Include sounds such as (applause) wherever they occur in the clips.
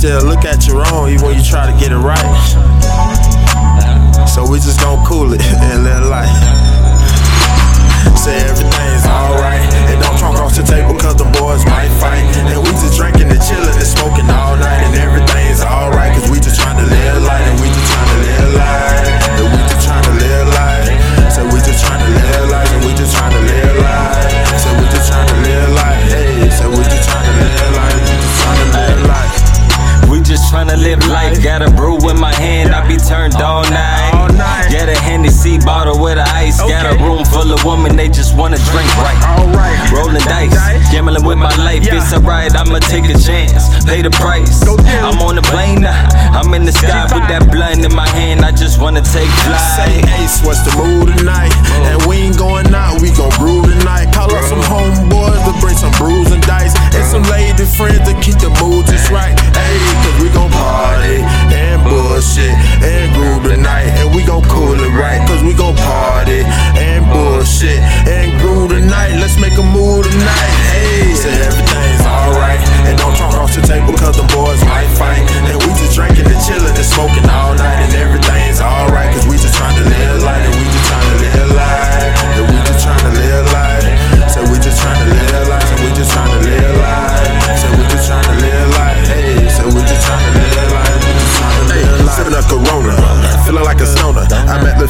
still look at you wrong even when you try to get it right. So we just gon' cool it. (laughs) tryna live life. Got a brew in my hand, I be turned all night. Get a Hennessy bottle with a ice. Got a room full of women, they just wanna drink right. Rolling dice, gambling with my life. It's alright, I'ma take a chance, pay the price. Go get it. I'm on the plane now, I'm in the sky with that blunt in my hand. I just wanna take Say flight. Ace, what's the mood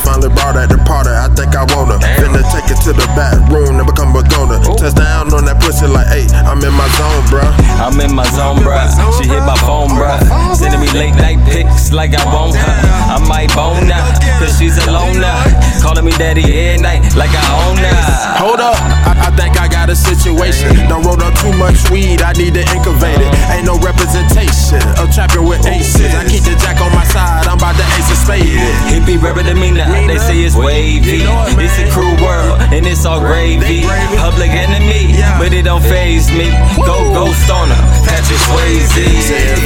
finally brought at the party. I think I want her. Finna take it to the back room and become a donor. goner. Touchdown on that pussy like, hey, I'm in my zone, bruh. I'm in my zone, bruh. She hit my phone, bruh. Sending me late night pics like I want her. I might bone her, cause she's a loner. Calling me daddy every night like I own her. Hold up, I, I think I got a situation. Don't roll up too much weed, I need to incubate it. Ain't no representation of trapping with aces. I keep the jack on my side, Hippie rapper to me now, they say it's wavy. It's a cruel world, and it's all gravy. Public enemy, but it don't faze me. Go ghost on her, Patrick Swayze.